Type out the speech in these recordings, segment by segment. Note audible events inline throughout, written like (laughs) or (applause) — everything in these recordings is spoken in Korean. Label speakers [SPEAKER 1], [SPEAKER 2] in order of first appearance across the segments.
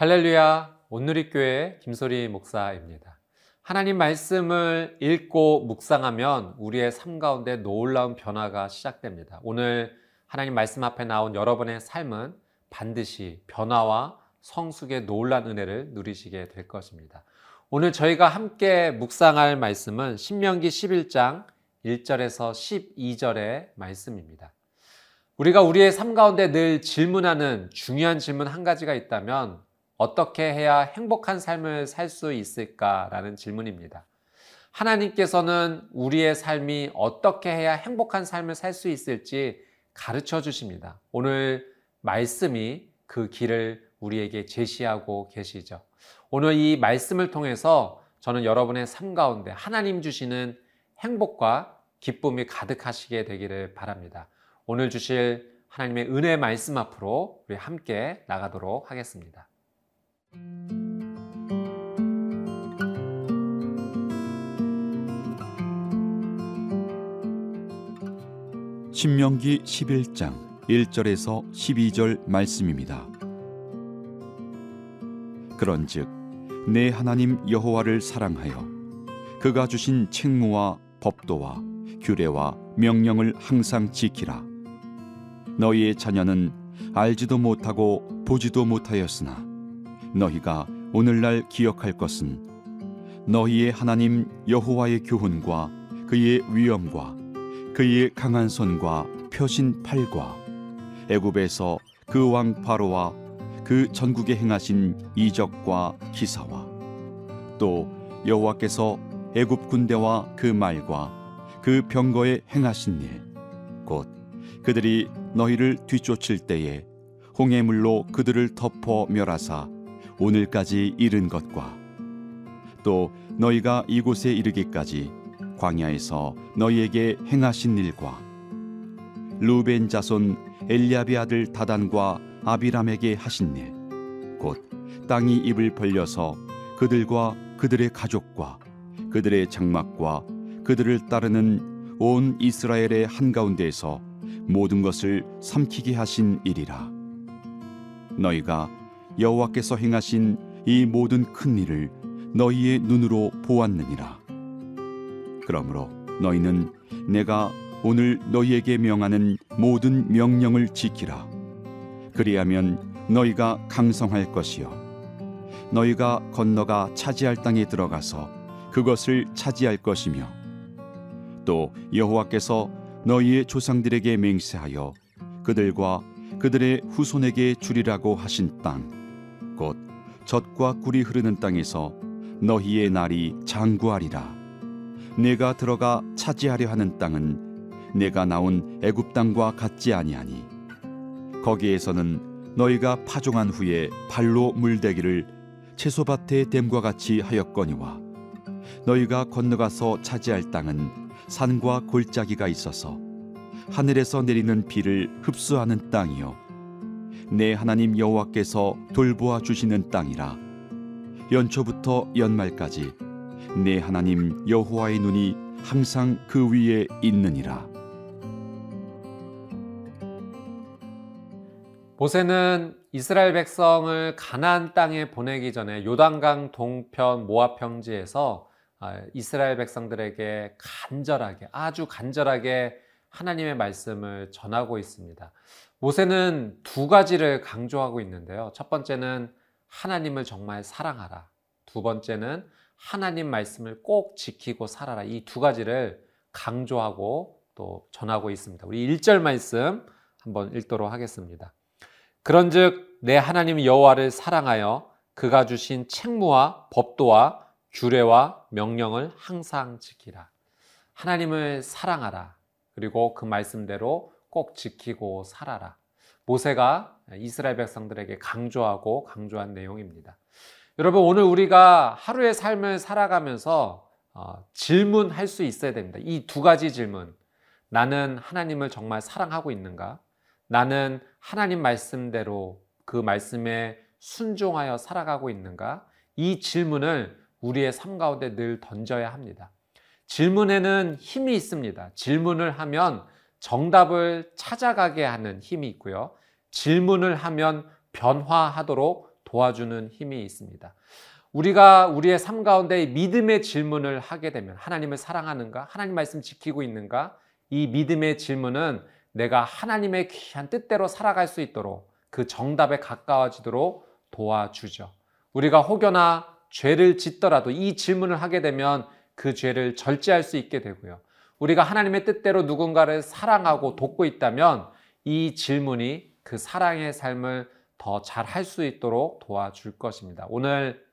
[SPEAKER 1] 할렐루야, 온누리교회 김소리 목사입니다. 하나님 말씀을 읽고 묵상하면 우리의 삶 가운데 놀라운 변화가 시작됩니다. 오늘 하나님 말씀 앞에 나온 여러분의 삶은 반드시 변화와 성숙의 놀란 은혜를 누리시게 될 것입니다. 오늘 저희가 함께 묵상할 말씀은 신명기 11장 1절에서 12절의 말씀입니다. 우리가 우리의 삶 가운데 늘 질문하는 중요한 질문 한 가지가 있다면 어떻게 해야 행복한 삶을 살 수 있을까라는 질문입니다. 하나님께서는 우리의 삶이 어떻게 해야 행복한 삶을 살 수 있을지 가르쳐 주십니다. 오늘 말씀이 그 길을 우리에게 제시하고 계시죠. 오늘 이 말씀을 통해서 저는 여러분의 삶 가운데 하나님 주시는 행복과 기쁨이 가득하시게 되기를 바랍니다. 오늘 주실 하나님의 은혜 말씀 앞으로 우리 함께 나가도록 하겠습니다.
[SPEAKER 2] 신명기 11장 1절에서 12절 말씀입니다. 그런즉 내 하나님 여호와를 사랑하여 그가 주신 책무와 법도와 규례와 명령을 항상 지키라. 너희의 자녀는 알지도 못하고 보지도 못하였으나 너희가 오늘날 기억할 것은 너희의 하나님 여호와의 교훈과 그의 위엄과 그의 강한 손과 펴신 팔과 애굽에서 그 왕 바로와 그 전국에 행하신 이적과 기사와 또 여호와께서 애굽 군대와 그 말과 그 병거에 행하신 일 곧 그들이 너희를 뒤쫓을 때에 홍해물로 그들을 덮어 멸하사 오늘까지 이른 것과 또 너희가 이곳에 이르기까지 광야에서 너희에게 행하신 일과 루벤 자손 엘리압의 아들 다단과 아비람에게 하신 일 곧 땅이 입을 벌려서 그들과 그들의 가족과 그들의 장막과 그들을 따르는 온 이스라엘의 한가운데에서 모든 것을 삼키게 하신 일이라. 너희가 여호와께서 행하신 이 모든 큰 일을 너희의 눈으로 보았느니라. 그러므로 너희는 내가 오늘 너희에게 명하는 모든 명령을 지키라. 그리하면 너희가 강성할 것이요. 너희가 건너가 차지할 땅에 들어가서 그것을 차지할 것이며 또 여호와께서 너희의 조상들에게 맹세하여 그들과 그들의 후손에게 주리라고 하신 땅 곧 젖과 꿀이 흐르는 땅에서 너희의 날이 장구하리라. 내가 들어가 차지하려 하는 땅은 내가 나온 애굽 땅과 같지 아니하니. 거기에서는 너희가 파종한 후에 발로 물대기를 채소밭의 댐과 같이 하였거니와 너희가 건너가서 차지할 땅은 산과 골짜기가 있어서 하늘에서 내리는 비를 흡수하는 땅이요 내 하나님 여호와께서 돌보아 주시는 땅이라 연초부터 연말까지 내 하나님 여호와의 눈이 항상 그 위에 있느니라
[SPEAKER 1] 모세는 이스라엘 백성을 가나안 땅에 보내기 전에 요단강 동편 모압 평지에서 아, 이스라엘 백성들에게 간절하게 아주 간절하게 하나님의 말씀을 전하고 있습니다. 모세는 두 가지를 강조하고 있는데요. 첫 번째는 하나님을 정말 사랑하라. 두 번째는 하나님 말씀을 꼭 지키고 살아라. 이 두 가지를 강조하고 또 전하고 있습니다. 우리 1절 말씀 한번 읽도록 하겠습니다. 그런즉 내 하나님 여호와를 사랑하여 그가 주신 책무와 법도와 규례와 명령을 항상 지키라. 하나님을 사랑하라. 그리고 그 말씀대로 꼭 지키고 살아라. 모세가 이스라엘 백성들에게 강조하고 강조한 내용입니다. 여러분, 오늘 우리가 하루의 삶을 살아가면서 어, 질문할 수 있어야 됩니다. 이 두 가지 질문. 나는 하나님을 정말 사랑하고 있는가? 나는 하나님 말씀대로 그 말씀에 순종하여 살아가고 있는가? 이 질문을 우리의 삶 가운데 늘 던져야 합니다. 질문에는 힘이 있습니다. 질문을 하면 정답을 찾아가게 하는 힘이 있고요. 질문을 하면 변화하도록 도와주는 힘이 있습니다. 우리가 우리의 삶 가운데 믿음의 질문을 하게 되면 하나님을 사랑하는가? 하나님 말씀 지키고 있는가? 이 믿음의 질문은 내가 하나님의 귀한 뜻대로 살아갈 수 있도록 그 정답에 가까워지도록 도와주죠. 우리가 혹여나 죄를 짓더라도 이 질문을 하게 되면 그 죄를 절제할 수 있게 되고요. 우리가 하나님의 뜻대로 누군가를 사랑하고 돕고 있다면 이 질문이 그 사랑의 삶을 더 잘 할 수 있도록 도와줄 것입니다. 오늘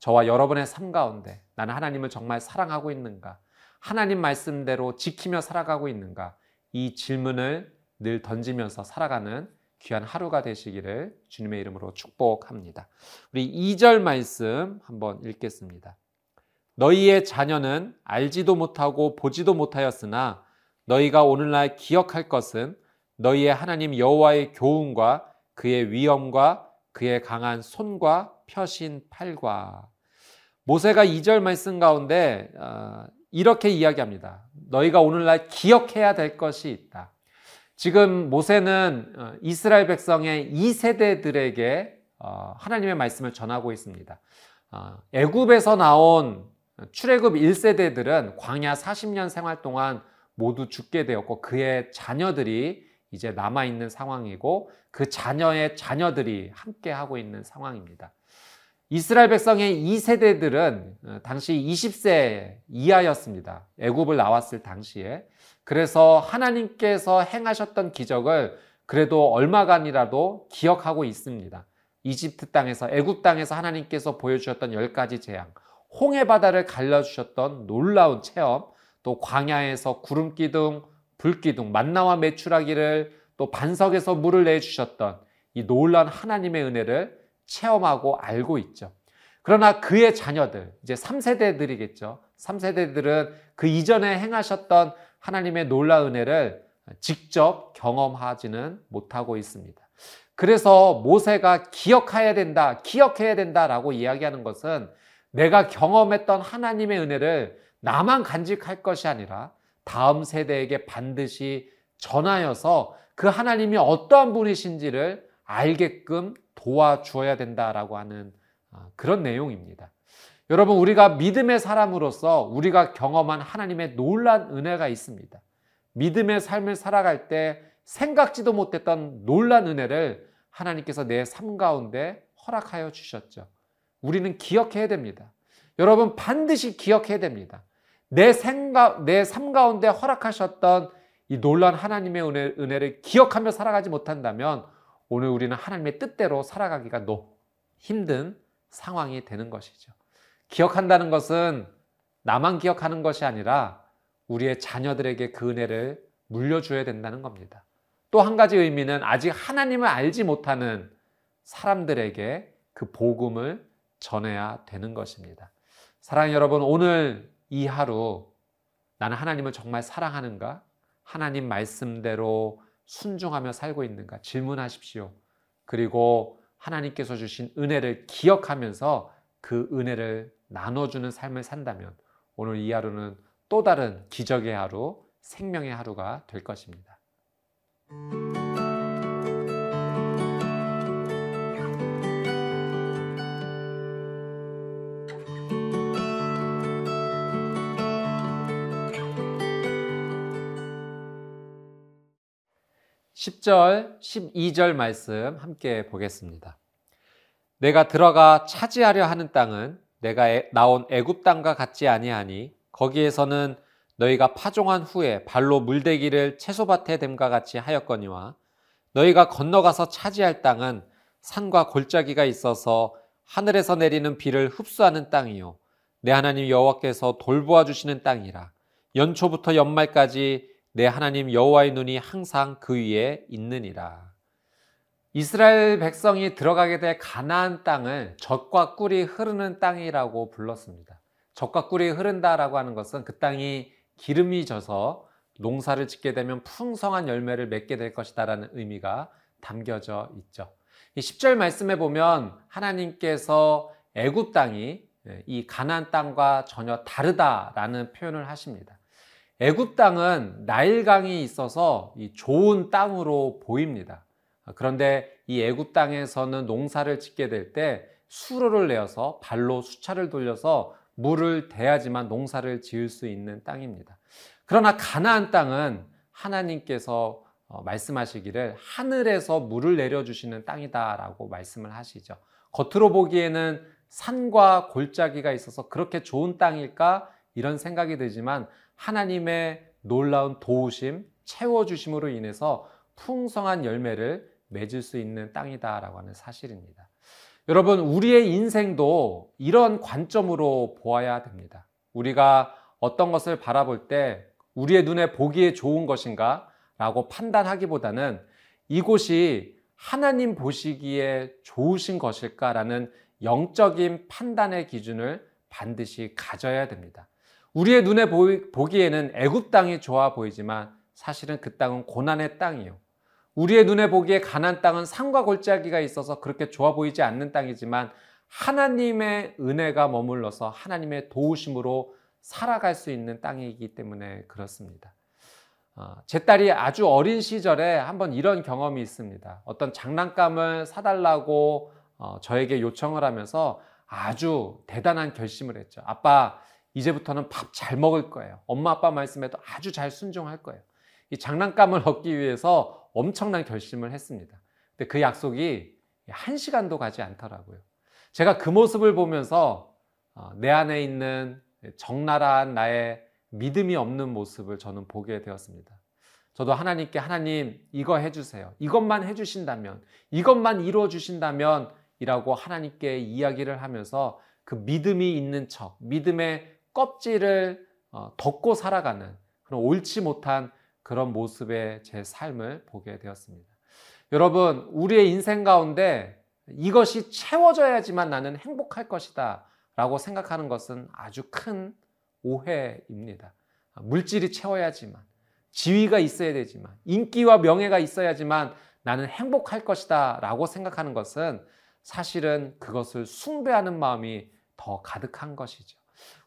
[SPEAKER 1] 저와 여러분의 삶 가운데 나는 하나님을 정말 사랑하고 있는가? 하나님 말씀대로 지키며 살아가고 있는가? 이 질문을 늘 던지면서 살아가는 귀한 하루가 되시기를 주님의 이름으로 축복합니다. 우리 2절 말씀 한번 읽겠습니다. 너희의 자녀는 알지도 못하고 보지도 못하였으나 너희가 오늘날 기억할 것은 너희의 하나님 여호와의 교훈과 그의 위엄과 그의 강한 손과 펴신 팔과 모세가 2절 말씀 가운데 어, 이렇게 이야기합니다. 너희가 오늘날 기억해야 될 것이 있다. 지금 모세는 어, 이스라엘 백성의 2세대들에게 어, 하나님의 말씀을 전하고 있습니다. 어, 애굽에서 나온 출애굽 1세대들은 광야 40년 생활 동안 모두 죽게 되었고 그의 자녀들이 이제 남아 있는 상황이고 그 자녀의 자녀들이 함께 하고 있는 상황입니다. 이스라엘 백성의 2세대들은 당시 20세 이하였습니다. 애굽을 나왔을 당시에 그래서 하나님께서 행하셨던 기적을 그래도 얼마간이라도 기억하고 있습니다. 이집트 땅에서 애굽 땅에서 하나님께서 보여주셨던 열 가지 재앙, 홍해 바다를 갈라주셨던 놀라운 체험, 또 광야에서 구름 기둥, 불 기둥, 만나와 메추라기를 또 반석에서 물을 내주셨던 이 놀라운 하나님의 은혜를 체험하고 알고 있죠. 그러나 그의 자녀들, 이제 3세대들이겠죠. 3세대들은 그 이전에 행하셨던 하나님의 놀라운 은혜를 직접 경험하지는 못하고 있습니다. 그래서 모세가 기억해야 된다, 기억해야 된다라고 이야기하는 것은 내가 경험했던 하나님의 은혜를 나만 간직할 것이 아니라 다음 세대에게 반드시 전하여서 그 하나님이 어떠한 분이신지를 알게끔 도와주어야 된다라고 하는 아, 그런 내용입니다. 여러분, 우리가 믿음의 사람으로서 우리가 경험한 하나님의 놀란 은혜가 있습니다. 믿음의 삶을 살아갈 때 생각지도 못했던 놀란 은혜를 하나님께서 내 삶 가운데 허락하여 주셨죠. 우리는 기억해야 됩니다. 여러분, 반드시 기억해야 됩니다. 내 생각, 내 삶 가운데 허락하셨던 이 놀란 하나님의 은혜, 은혜를 기억하며 살아가지 못한다면 오늘 우리는 하나님의 뜻대로 살아가기가 너무 힘든 상황이 되는 것이죠. 기억한다는 것은 나만 기억하는 것이 아니라 우리의 자녀들에게 그 은혜를 물려줘야 된다는 겁니다. 또 한 가지 의미는 아직 하나님을 알지 못하는 사람들에게 그 복음을 전해야 되는 것입니다. 사랑 여러분, 오늘 이 하루 나는 하나님을 정말 사랑하는가? 하나님 말씀대로 순종하며 살고 있는가? 질문하십시오. 그리고 하나님께서 주신 은혜를 기억하면서 그 은혜를 나눠주는 삶을 산다면 오늘 이 하루는 또 다른 기적의 하루, 생명의 하루가 될 것입니다. 10절, 12절 말씀 함께 보겠습니다. 내가 들어가 차지하려 하는 땅은 내가 나온 애굽 땅과 같지 아니하니 거기에서는 너희가 파종한 후에 발로 물대기를 채소밭에 됨과 같이 하였거니와 너희가 건너가서 차지할 땅은 산과 골짜기가 있어서 하늘에서 내리는 비를 흡수하는 땅이요 내 하나님 여호와께서 돌보아 주시는 땅이라 연초부터 연말까지 내 하나님 여호와의 눈이 항상 그 위에 있느니라. 이스라엘 백성이 들어가게 될 가나안 땅을 젖과 꿀이 흐르는 땅이라고 불렀습니다. 젖과 꿀이 흐른다라고 하는 것은 그 땅이 기름이 져서 농사를 짓게 되면 풍성한 열매를 맺게 될 것이다라는 의미가 담겨져 있죠. 이 10절 말씀에 보면 하나님께서 애굽 땅이 이 가나안 땅과 전혀 다르다라는 표현을 하십니다. 애굽 땅은 나일강이 있어서 좋은 땅으로 보입니다. 그런데 이 애굽 땅에서는 농사를 짓게 될 때 수로를 내어서 발로 수차를 돌려서 물을 대야지만 농사를 지을 수 있는 땅입니다. 그러나 가나안 땅은 하나님께서 어, 말씀하시기를 하늘에서 물을 내려주시는 땅이다라고 말씀을 하시죠. 겉으로 보기에는 산과 골짜기가 있어서 그렇게 좋은 땅일까 이런 생각이 들지만 하나님의 놀라운 도우심, 채워주심으로 인해서 풍성한 열매를 맺을 수 있는 땅이다라고 하는 사실입니다. 여러분, 우리의 인생도 이런 관점으로 보아야 됩니다. 우리가 어떤 것을 바라볼 때 우리의 눈에 보기에 좋은 것인가 라고 판단하기보다는 이곳이 하나님 보시기에 좋으신 것일까라는 영적인 판단의 기준을 반드시 가져야 됩니다. 우리의 눈에 보기에는 애굽 땅이 좋아 보이지만 사실은 그 땅은 고난의 땅이요. 우리의 눈에 보기에 가난 땅은 산과 골짜기가 있어서 그렇게 좋아 보이지 않는 땅이지만 하나님의 은혜가 머물러서 하나님의 도우심으로 살아갈 수 있는 땅이기 때문에 그렇습니다. 어, 제 딸이 아주 어린 시절에 한번 이런 경험이 있습니다. 어떤 장난감을 사달라고 어, 저에게 요청을 하면서 아주 대단한 결심을 했죠. 아빠, 이제부터는 밥 잘 먹을 거예요. 엄마 아빠 말씀에도 아주 잘 순종할 거예요. 이 장난감을 (laughs) 얻기 위해서 엄청난 결심을 했습니다. 근데 그 약속이 한 시간도 가지 않더라고요. 제가 그 모습을 보면서 어, 내 안에 있는 적나라한 나의 믿음이 없는 모습을 저는 보게 되었습니다. 저도 하나님께 하나님 이거 해주세요. 이것만 해주신다면, 이것만 이루어 주신다면 이라고 하나님께 이야기를 하면서 그 믿음이 있는 척, 믿음의 껍질을 어, 덮고 살아가는 그런 옳지 못한 그런 모습의 제 삶을 보게 되었습니다. 여러분, 우리의 인생 가운데 이것이 채워져야지만 나는 행복할 것이다 라고 생각하는 것은 아주 큰 오해입니다. 물질이 채워야지만, 지위가 있어야 되지만, 인기와 명예가 있어야지만 나는 행복할 것이다 라고 생각하는 것은 사실은 그것을 숭배하는 마음이 더 가득한 것이죠.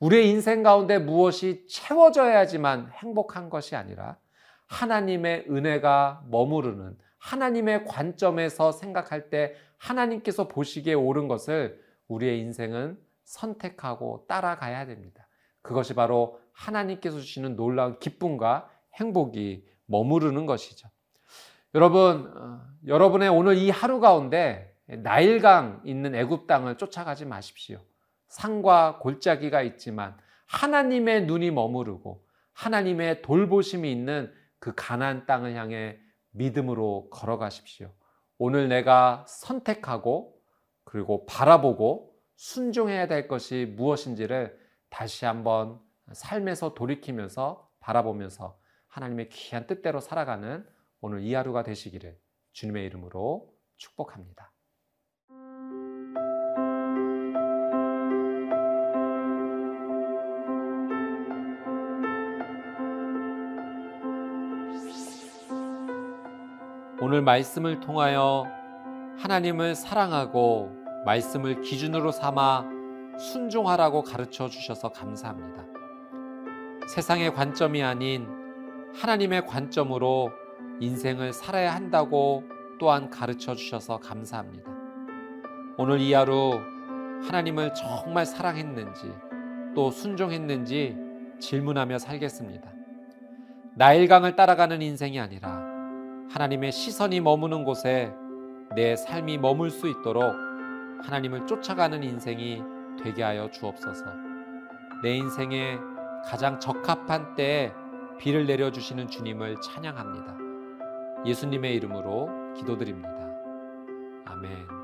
[SPEAKER 1] 우리의 인생 가운데 무엇이 채워져야지만 행복한 것이 아니라 하나님의 은혜가 머무르는 하나님의 관점에서 생각할 때 하나님께서 보시기에 옳은 것을 우리의 인생은 선택하고 따라가야 됩니다. 그것이 바로 하나님께서 주시는 놀라운 기쁨과 행복이 머무르는 것이죠. 여러분, 어, 여러분의 오늘 이 하루 가운데 나일강 있는 애굽 땅을 쫓아가지 마십시오. 산과 골짜기가 있지만 하나님의 눈이 머무르고 하나님의 돌보심이 있는 그 가나안 땅을 향해 믿음으로 걸어가십시오. 오늘 내가 선택하고 그리고 바라보고 순종해야 될 것이 무엇인지를 다시 한번 삶에서 돌이키면서 바라보면서 하나님의 귀한 뜻대로 살아가는 오늘 이 하루가 되시기를 주님의 이름으로 축복합니다. 오늘 말씀을 통하여 하나님을 사랑하고 말씀을 기준으로 삼아 순종하라고 가르쳐 주셔서 감사합니다. 세상의 관점이 아닌 하나님의 관점으로 인생을 살아야 한다고 또한 가르쳐 주셔서 감사합니다. 오늘 이 하루 하나님을 정말 사랑했는지 또 순종했는지 질문하며 살겠습니다. 나일강을 따라가는 인생이 아니라 하나님의 시선이 머무는 곳에 내 삶이 머물 수 있도록 하나님을 쫓아가는 인생이 되게 하여 주옵소서. 내 인생에 가장 적합한 때에 비를 내려주시는 주님을 찬양합니다. 예수님의 이름으로 기도드립니다. 아멘.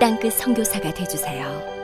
[SPEAKER 3] 땅끝 선교사가 되주세요.